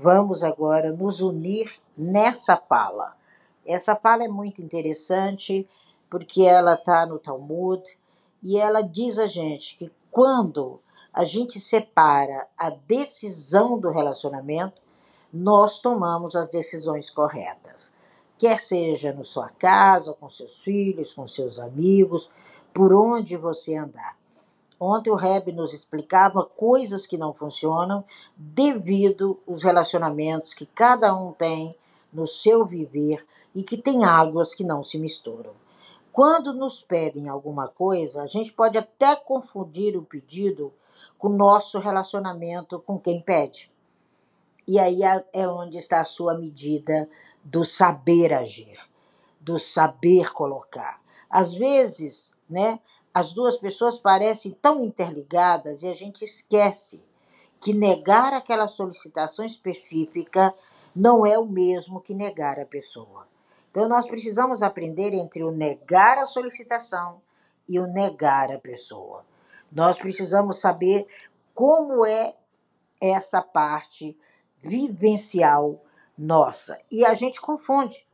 vamos agora nos unir nessa fala. Essa fala é muito interessante porque ela está no Talmud e ela diz a gente que quando a gente separa a decisão do relacionamento, nós tomamos as decisões corretas. Quer seja na sua casa, com seus filhos, com seus amigos, por onde você andar. Ontem o Reb nos explicava coisas que não funcionam devido aos relacionamentos que cada um tem no seu viver e que tem águas que não se misturam. Quando nos pedem alguma coisa, a gente pode até confundir o pedido com o nosso relacionamento com quem pede. E aí é onde está a sua medida do saber agir, do saber colocar. Às vezes, né, as duas pessoas parecem tão interligadas e a gente esquece que negar aquela solicitação específica não é o mesmo que negar a pessoa. Então, nós precisamos aprender entre o negar a solicitação e o negar a pessoa. Nós precisamos saber como é essa parte vivencial nossa. E a gente confunde.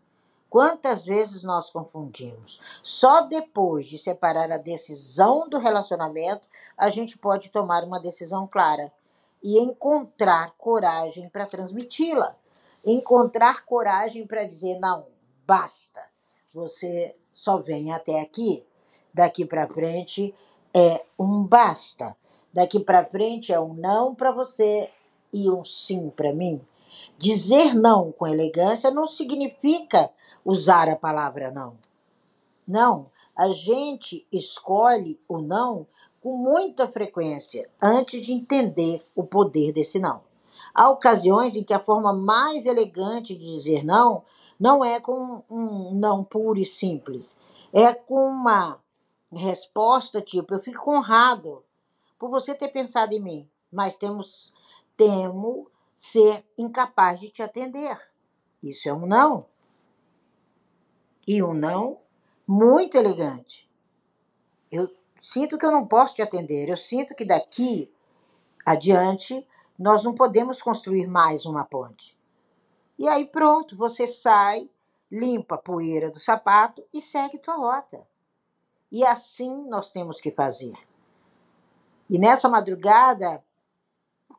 Quantas vezes nós confundimos? Só depois de separar a decisão do relacionamento, a gente pode tomar uma decisão clara e encontrar coragem para transmiti-la. Encontrar coragem para dizer: não, basta. Você só vem até aqui. Daqui para frente é um basta. Daqui para frente é um não para você e um sim para mim. Dizer não com elegância não significa usar a palavra não. Não, a gente escolhe o não com muita frequência antes de entender o poder desse não. Há ocasiões em que a forma mais elegante de dizer não não é com um não puro e simples, é com uma resposta tipo: eu fico honrado por você ter pensado em mim, mas temos temo ser incapaz de te atender. Isso é um não e um não muito elegante. Eu sinto que eu não posso te atender, eu sinto que daqui adiante nós não podemos construir mais uma ponte. E aí pronto, você sai, limpa a poeira do sapato e segue tua rota. E assim nós temos que fazer. E nessa madrugada,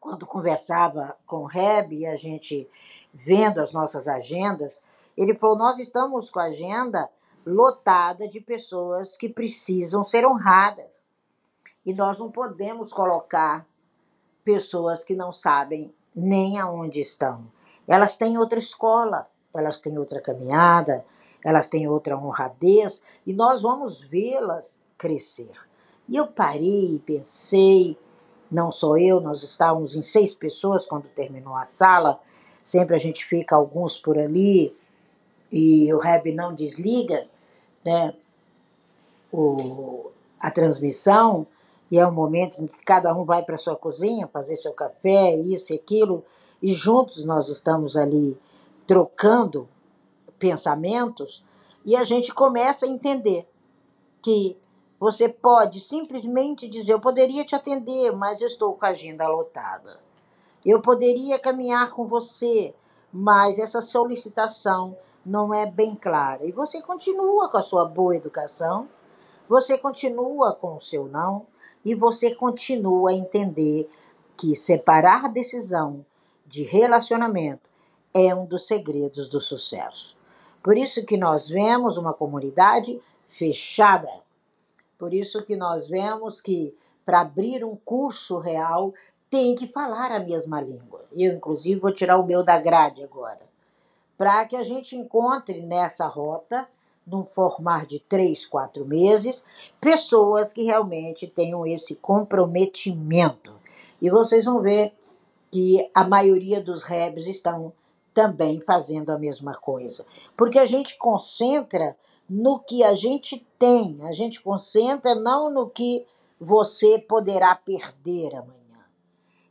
quando conversava com o Reb e a gente vendo as nossas agendas, ele falou: Nós estamos com a agenda lotada de pessoas que precisam ser honradas. E nós não podemos colocar pessoas que não sabem nem aonde estão. Elas têm outra escola, elas têm outra caminhada, elas têm outra honradez e nós vamos vê-las crescer. E eu parei pensei, não sou eu, nós estávamos em seis pessoas quando terminou a sala, sempre a gente fica alguns por ali, e o Reb não desliga né, o, a transmissão, e é um momento em que cada um vai para sua cozinha fazer seu café, isso e aquilo, e juntos nós estamos ali trocando pensamentos, e a gente começa a entender que você pode simplesmente dizer: Eu poderia te atender, mas estou com a agenda lotada. Eu poderia caminhar com você, mas essa solicitação não é bem clara. E você continua com a sua boa educação, você continua com o seu não, e você continua a entender que separar decisão de relacionamento é um dos segredos do sucesso. Por isso que nós vemos uma comunidade fechada. Por isso que nós vemos que para abrir um curso real tem que falar a mesma língua. Eu, inclusive, vou tirar o meu da grade agora para que a gente encontre nessa rota, num formar de três, quatro meses, pessoas que realmente tenham esse comprometimento. E vocês vão ver que a maioria dos rebs estão também fazendo a mesma coisa. Porque a gente concentra no que a gente tem, a gente concentra não no que você poderá perder amanhã.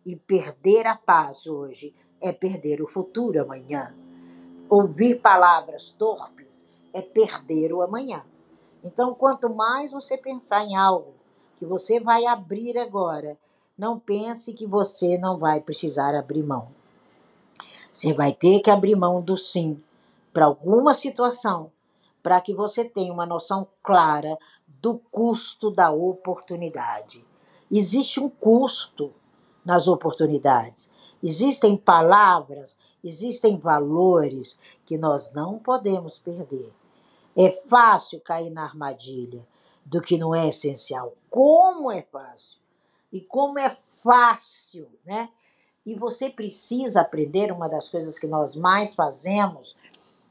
E perder a paz hoje é perder o futuro amanhã. Ouvir palavras torpes é perder o amanhã. Então, quanto mais você pensar em algo que você vai abrir agora, não pense que você não vai precisar abrir mão. Você vai ter que abrir mão do sim para alguma situação, para que você tenha uma noção clara do custo da oportunidade. Existe um custo nas oportunidades. Existem palavras, existem valores que nós não podemos perder. É fácil cair na armadilha do que não é essencial. Como é fácil! E como é fácil, né? E você precisa aprender uma das coisas que nós mais fazemos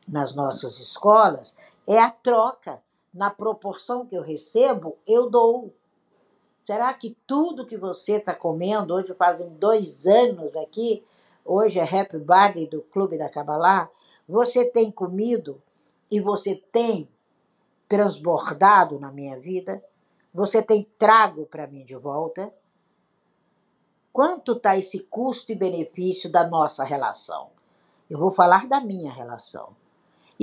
nas nossas escolas é a troca. Na proporção que eu recebo, eu dou. Será que tudo que você está comendo, hoje fazem dois anos aqui, hoje é Happy Birthday do Clube da Cabalá, você tem comido e você tem transbordado na minha vida? Você tem trago para mim de volta? Quanto está esse custo e benefício da nossa relação? Eu vou falar da minha relação.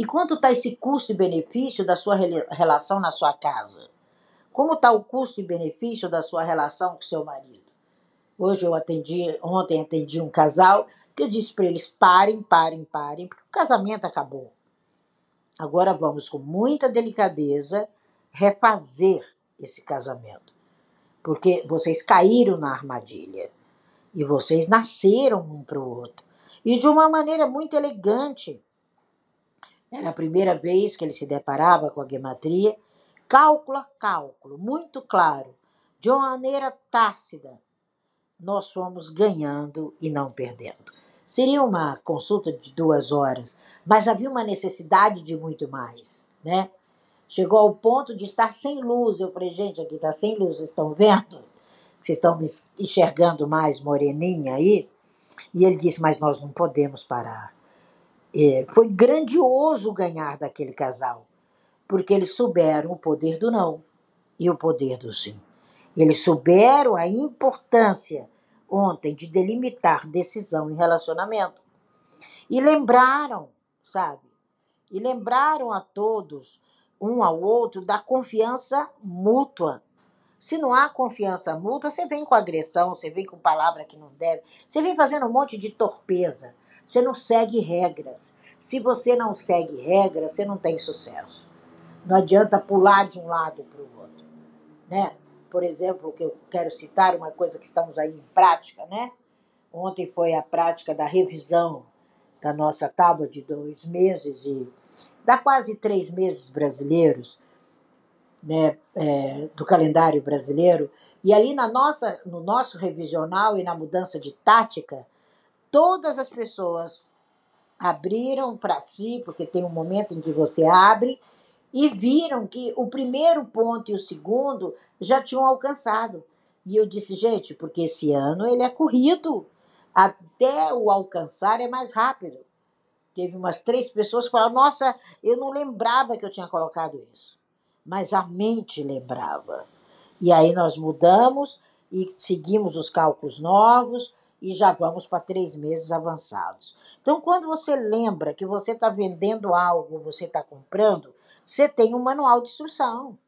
E quanto está esse custo e benefício da sua relação na sua casa? Como está o custo e benefício da sua relação com seu marido? Hoje eu atendi, ontem atendi um casal que eu disse para eles: parem, parem, parem, porque o casamento acabou. Agora vamos com muita delicadeza refazer esse casamento. Porque vocês caíram na armadilha. E vocês nasceram um para o outro. E de uma maneira muito elegante. Era a primeira vez que ele se deparava com a gematria. Cálculo a cálculo, muito claro, de uma maneira tácita. Nós fomos ganhando e não perdendo. Seria uma consulta de duas horas, mas havia uma necessidade de muito mais, né? Chegou ao ponto de estar sem luz. Eu falei, gente, aqui está sem luz, vocês estão vendo? Vocês estão me enxergando mais moreninha aí? E ele disse: Mas nós não podemos parar. É, foi grandioso ganhar daquele casal, porque eles souberam o poder do não e o poder do sim. Eles souberam a importância ontem de delimitar decisão em relacionamento. E lembraram, sabe? E lembraram a todos, um ao outro, da confiança mútua se não há confiança mútua, você vem com agressão, você vem com palavra que não deve, você vem fazendo um monte de torpeza. Você não segue regras. Se você não segue regras, você não tem sucesso. Não adianta pular de um lado para o outro, né? Por exemplo, que eu quero citar uma coisa que estamos aí em prática, né? Ontem foi a prática da revisão da nossa tábua de dois meses e dá quase três meses brasileiros né, é, do calendário brasileiro, e ali na nossa, no nosso revisional e na mudança de tática, todas as pessoas abriram para si, porque tem um momento em que você abre, e viram que o primeiro ponto e o segundo já tinham alcançado. E eu disse, gente, porque esse ano ele é corrido. Até o alcançar é mais rápido. Teve umas três pessoas que falaram: Nossa, eu não lembrava que eu tinha colocado isso mas a mente lembrava. E aí nós mudamos e seguimos os cálculos novos e já vamos para três meses avançados. Então, quando você lembra que você está vendendo algo, você está comprando, você tem um manual de instrução.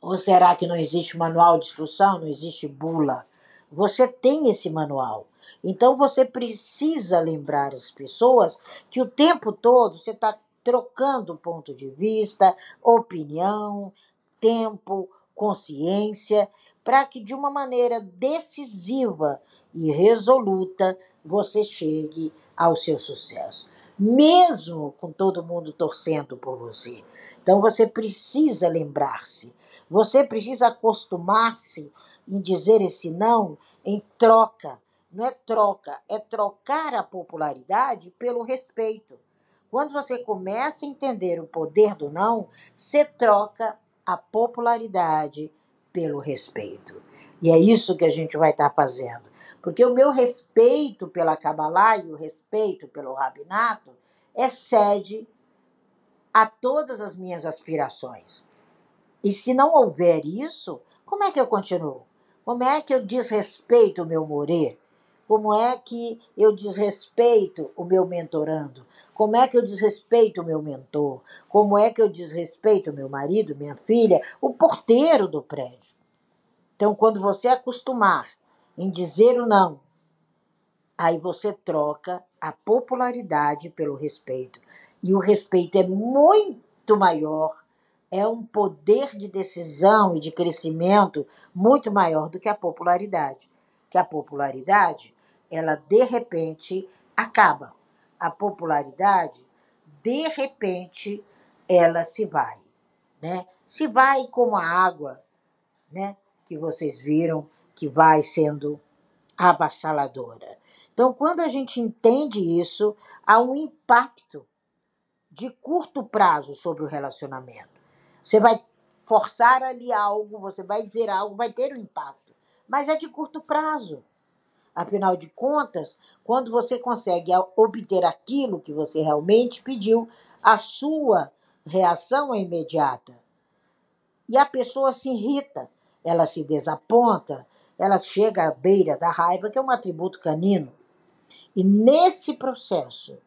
Ou será que não existe manual de instrução? Não existe bula? Você tem esse manual. Então você precisa lembrar as pessoas que o tempo todo você está trocando ponto de vista, opinião, tempo, consciência, para que de uma maneira decisiva e resoluta você chegue ao seu sucesso, mesmo com todo mundo torcendo por você. Então você precisa lembrar-se, você precisa acostumar-se em dizer esse não em troca. Não é troca, é trocar a popularidade pelo respeito. Quando você começa a entender o poder do não, você troca a popularidade pelo respeito. E é isso que a gente vai estar fazendo. Porque o meu respeito pela Kabbalah e o respeito pelo Rabinato excede a todas as minhas aspirações. E se não houver isso, como é que eu continuo? Como é que eu desrespeito o meu morê? Como é que eu desrespeito o meu mentorando? Como é que eu desrespeito o meu mentor? Como é que eu desrespeito o meu marido, minha filha, o porteiro do prédio? Então, quando você acostumar em dizer o não, aí você troca a popularidade pelo respeito. E o respeito é muito maior, é um poder de decisão e de crescimento muito maior do que a popularidade. Que a popularidade, ela de repente acaba. A popularidade, de repente, ela se vai, né? Se vai como a água, né? Que vocês viram que vai sendo avassaladora. Então, quando a gente entende isso, há um impacto de curto prazo sobre o relacionamento. Você vai forçar ali algo, você vai dizer algo, vai ter um impacto, mas é de curto prazo. Afinal de contas, quando você consegue obter aquilo que você realmente pediu, a sua reação é imediata. E a pessoa se irrita, ela se desaponta, ela chega à beira da raiva, que é um atributo canino. E nesse processo,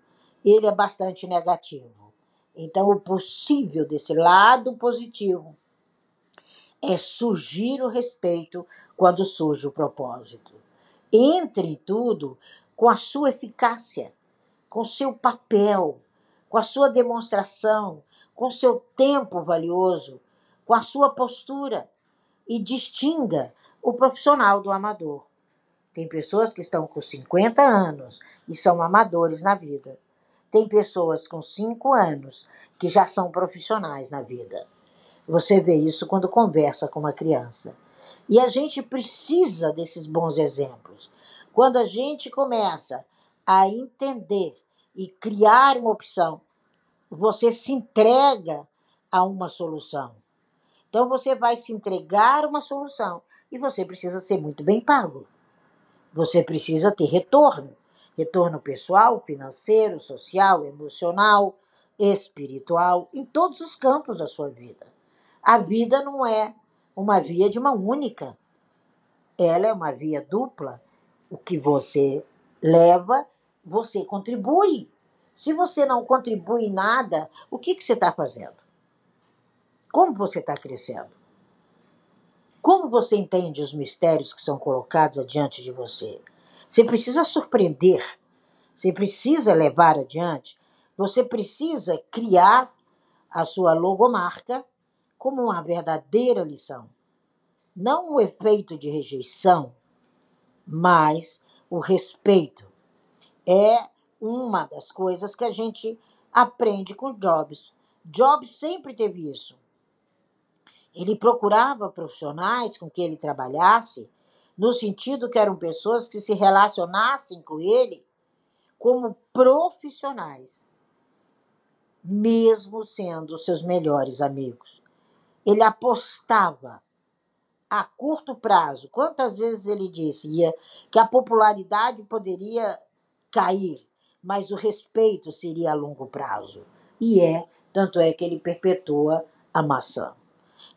ele é bastante negativo. Então, o possível desse lado positivo é surgir o respeito quando surge o propósito. Entre tudo com a sua eficácia, com seu papel, com a sua demonstração, com seu tempo valioso, com a sua postura e distinga o profissional do amador. Tem pessoas que estão com 50 anos e são amadores na vida. Tem pessoas com 5 anos que já são profissionais na vida. Você vê isso quando conversa com uma criança. E a gente precisa desses bons exemplos. Quando a gente começa a entender e criar uma opção, você se entrega a uma solução. Então você vai se entregar uma solução e você precisa ser muito bem pago. Você precisa ter retorno retorno pessoal, financeiro, social, emocional, espiritual, em todos os campos da sua vida. A vida não é uma via de uma única, ela é uma via dupla. O que você leva, você contribui. Se você não contribui nada, o que, que você está fazendo? Como você está crescendo? Como você entende os mistérios que são colocados adiante de você? Você precisa surpreender, você precisa levar adiante, você precisa criar a sua logomarca como uma verdadeira lição. Não o efeito de rejeição, mas o respeito. É uma das coisas que a gente aprende com Jobs. Jobs sempre teve isso. Ele procurava profissionais com que ele trabalhasse, no sentido que eram pessoas que se relacionassem com ele como profissionais, mesmo sendo seus melhores amigos. Ele apostava a curto prazo. Quantas vezes ele disse que a popularidade poderia cair, mas o respeito seria a longo prazo. E é, tanto é que ele perpetua a maçã.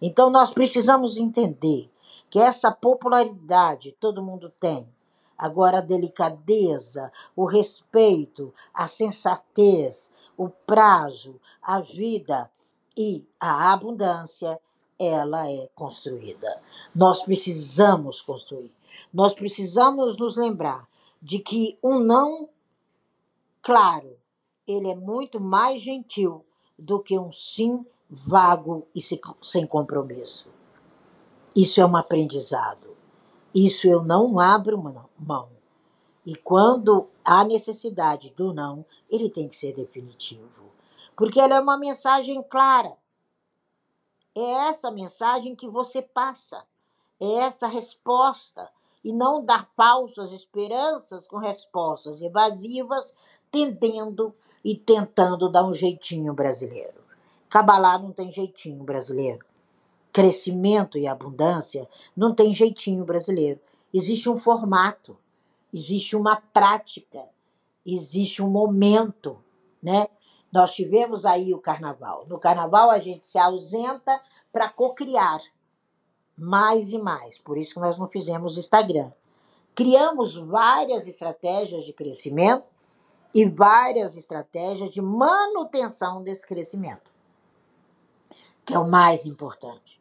Então nós precisamos entender que essa popularidade todo mundo tem. Agora, a delicadeza, o respeito, a sensatez, o prazo, a vida e a abundância, ela é construída. Nós precisamos construir. Nós precisamos nos lembrar de que um não claro, ele é muito mais gentil do que um sim vago e sem compromisso. Isso é um aprendizado. Isso eu não abro mão. E quando há necessidade do não, ele tem que ser definitivo. Porque ela é uma mensagem clara. É essa mensagem que você passa. É essa resposta. E não dar falsas esperanças com respostas evasivas, tendendo e tentando dar um jeitinho brasileiro. Cabalá não tem jeitinho brasileiro. Crescimento e abundância não tem jeitinho brasileiro. Existe um formato, existe uma prática, existe um momento, né? Nós tivemos aí o carnaval. No carnaval a gente se ausenta para cocriar mais e mais. Por isso que nós não fizemos Instagram. Criamos várias estratégias de crescimento e várias estratégias de manutenção desse crescimento que é o mais importante.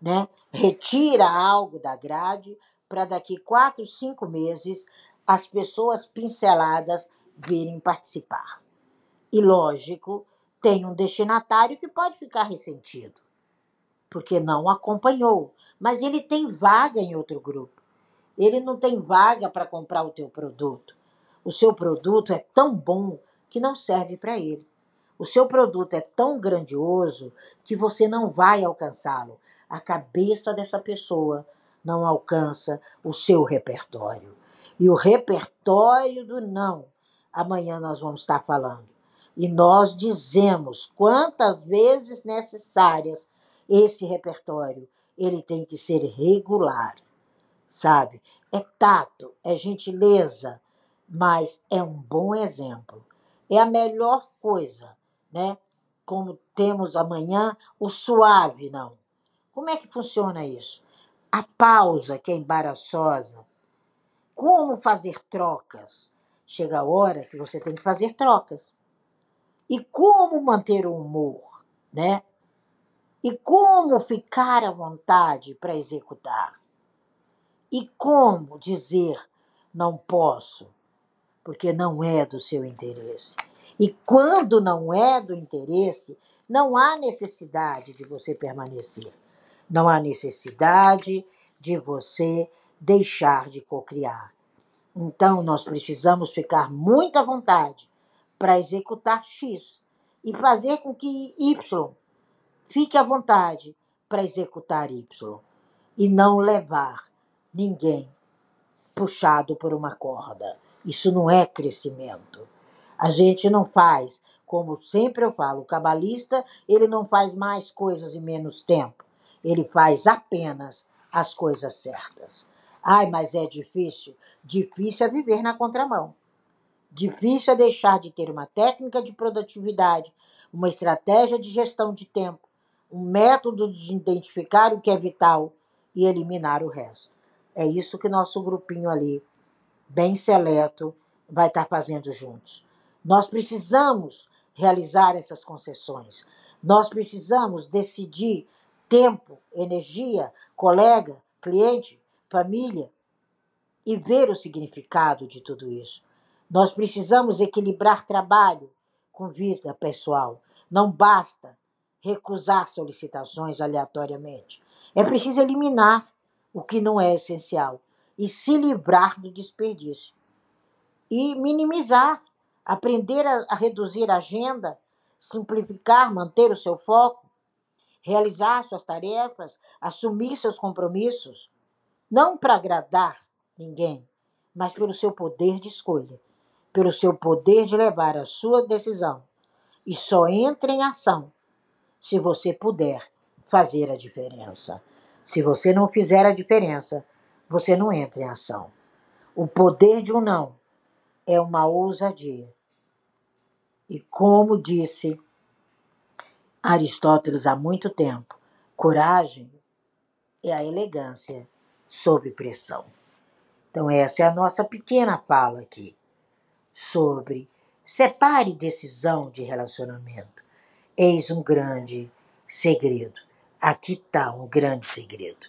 Né? Retira algo da grade para daqui quatro, cinco meses as pessoas pinceladas virem participar. E, lógico, tem um destinatário que pode ficar ressentido, porque não acompanhou, mas ele tem vaga em outro grupo. Ele não tem vaga para comprar o teu produto. O seu produto é tão bom que não serve para ele. O seu produto é tão grandioso que você não vai alcançá-lo. A cabeça dessa pessoa não alcança o seu repertório. E o repertório do não, amanhã nós vamos estar falando. E nós dizemos quantas vezes necessárias esse repertório. Ele tem que ser regular, sabe? É tato, é gentileza, mas é um bom exemplo. É a melhor coisa, né? Como temos amanhã, o suave, não. Como é que funciona isso? A pausa, que é embaraçosa. Como fazer trocas? Chega a hora que você tem que fazer trocas. E como manter o humor, né? E como ficar à vontade para executar? E como dizer não posso, porque não é do seu interesse? E quando não é do interesse, não há necessidade de você permanecer. Não há necessidade de você deixar de cocriar. Então, nós precisamos ficar muito à vontade para executar X e fazer com que Y fique à vontade para executar Y e não levar ninguém puxado por uma corda. Isso não é crescimento. A gente não faz, como sempre eu falo, o cabalista, ele não faz mais coisas em menos tempo. Ele faz apenas as coisas certas. Ai, mas é difícil. Difícil é viver na contramão. Difícil é deixar de ter uma técnica de produtividade, uma estratégia de gestão de tempo, um método de identificar o que é vital e eliminar o resto. É isso que nosso grupinho ali, bem seleto, vai estar fazendo juntos. Nós precisamos realizar essas concessões. Nós precisamos decidir tempo, energia, colega, cliente, família e ver o significado de tudo isso. Nós precisamos equilibrar trabalho com vida pessoal. Não basta recusar solicitações aleatoriamente. É preciso eliminar o que não é essencial e se livrar do desperdício. E minimizar aprender a, a reduzir a agenda, simplificar, manter o seu foco, realizar suas tarefas, assumir seus compromissos, não para agradar ninguém, mas pelo seu poder de escolha, pelo seu poder de levar a sua decisão. E só entre em ação se você puder fazer a diferença. Se você não fizer a diferença, você não entra em ação. O poder de um não é uma ousadia. E como disse Aristóteles há muito tempo, coragem é a elegância sob pressão. Então, essa é a nossa pequena fala aqui sobre separe decisão de relacionamento. Eis um grande segredo. Aqui está um grande segredo.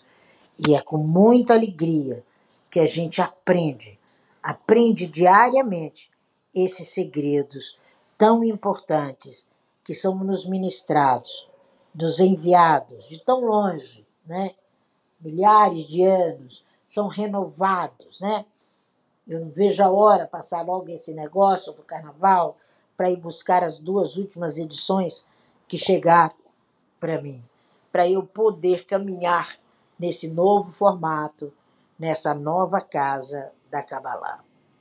E é com muita alegria que a gente aprende aprende diariamente esses segredos tão importantes que são nos ministrados, nos enviados de tão longe, né? Milhares de anos são renovados, né? Eu não vejo a hora passar logo esse negócio do carnaval para ir buscar as duas últimas edições que chegaram para mim, para eu poder caminhar nesse novo formato, nessa nova casa da Kabbalah.